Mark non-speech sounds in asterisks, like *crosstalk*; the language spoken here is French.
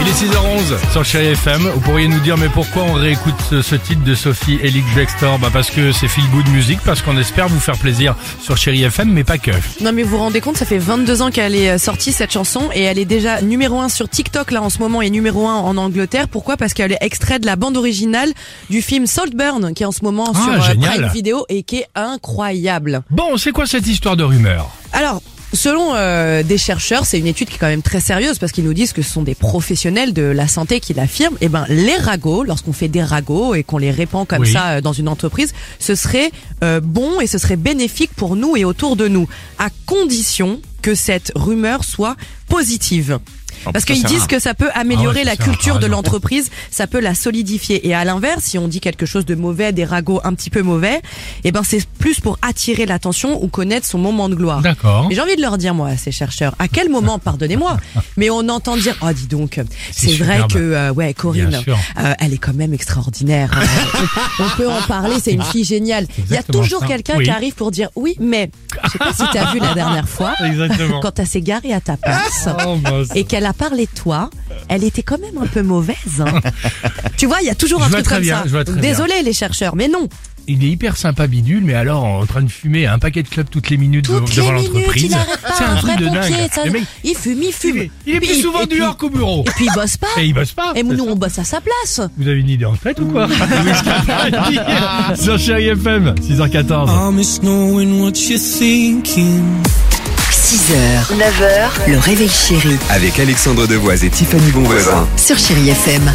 Il est 6h11 sur Chéri FM. Vous pourriez nous dire mais pourquoi on réécoute ce, ce titre de Sophie Elix Bextor Bah parce que c'est feel good music, parce qu'on espère vous faire plaisir sur Chéri FM, mais pas que. Non mais vous vous rendez compte, ça fait 22 ans qu'elle est euh, sortie cette chanson et elle est déjà numéro 1 sur TikTok là en ce moment et numéro 1 en Angleterre. Pourquoi? Parce qu'elle est extraite de la bande originale du film Saltburn qui est en ce moment Ah, sur euh. Prime Video et qui est incroyable. Bon, c'est quoi cette histoire de rumeur? Alors, selon euh, des chercheurs, c'est une étude qui est quand même très sérieuse parce qu'ils nous disent que ce sont des professionnels de la santé qui l'affirment. Et ben, les ragots, lorsqu'on fait des ragots et qu'on les répand comme Oui. ça euh, dans une entreprise, ce serait euh, bon et ce serait bénéfique pour nous et autour de nous, à condition que cette rumeur soit positive. Parce qu'ils disent que ça peut améliorer Ah ouais, la culture de l'entreprise, ça peut la solidifier. Et à l'inverse, si on dit quelque chose de mauvais, des ragots un petit peu mauvais, eh ben c'est plus pour attirer l'attention ou connaître son moment de gloire. D'accord. J'ai envie de leur dire, moi, à ces chercheurs, à quel moment, *laughs* pardonnez-moi, mais on entend dire, oh, dis donc, c'est vrai que, euh, ouais, Corinne, euh, elle est quand même extraordinaire. *laughs* On, on peut en parler, c'est une fille géniale. Il y a toujours quelqu'un Oui. qui arrive pour dire, oui, mais, je sais pas si t'as vu la dernière fois, *laughs* Exactement. quand elle s'est garée à ta place. Oh, bah, Et qu'elle a parlé de toi, elle était quand même un peu mauvaise. hein. *laughs* tu vois, il y a toujours Je un vois truc très comme bien, ça. je vois très Désolé les chercheurs, mais non. Il est hyper sympa bidule, mais alors en train de fumer un paquet de clubs toutes les minutes Toutes devant les minutes, l'entreprise. il arrête pas, C'est un truc de pompier, dingue. ça- Le mec, il fume, il il fume. est, il est plus Puis- souvent et du puis- York qu'au bureau. Et puis il bosse pas. Et il bosse pas. Et nous, on bosse à sa place. Vous avez une idée en tête ou quoi? *laughs* Capaldi, *laughs* Sur Chéri FM, 6h14. I miss knowing what you're thinking. 6h, 9h, le réveil chéri Avec Alexandre Devoise et Tiffany Bonvoisin. sur Chérie FM.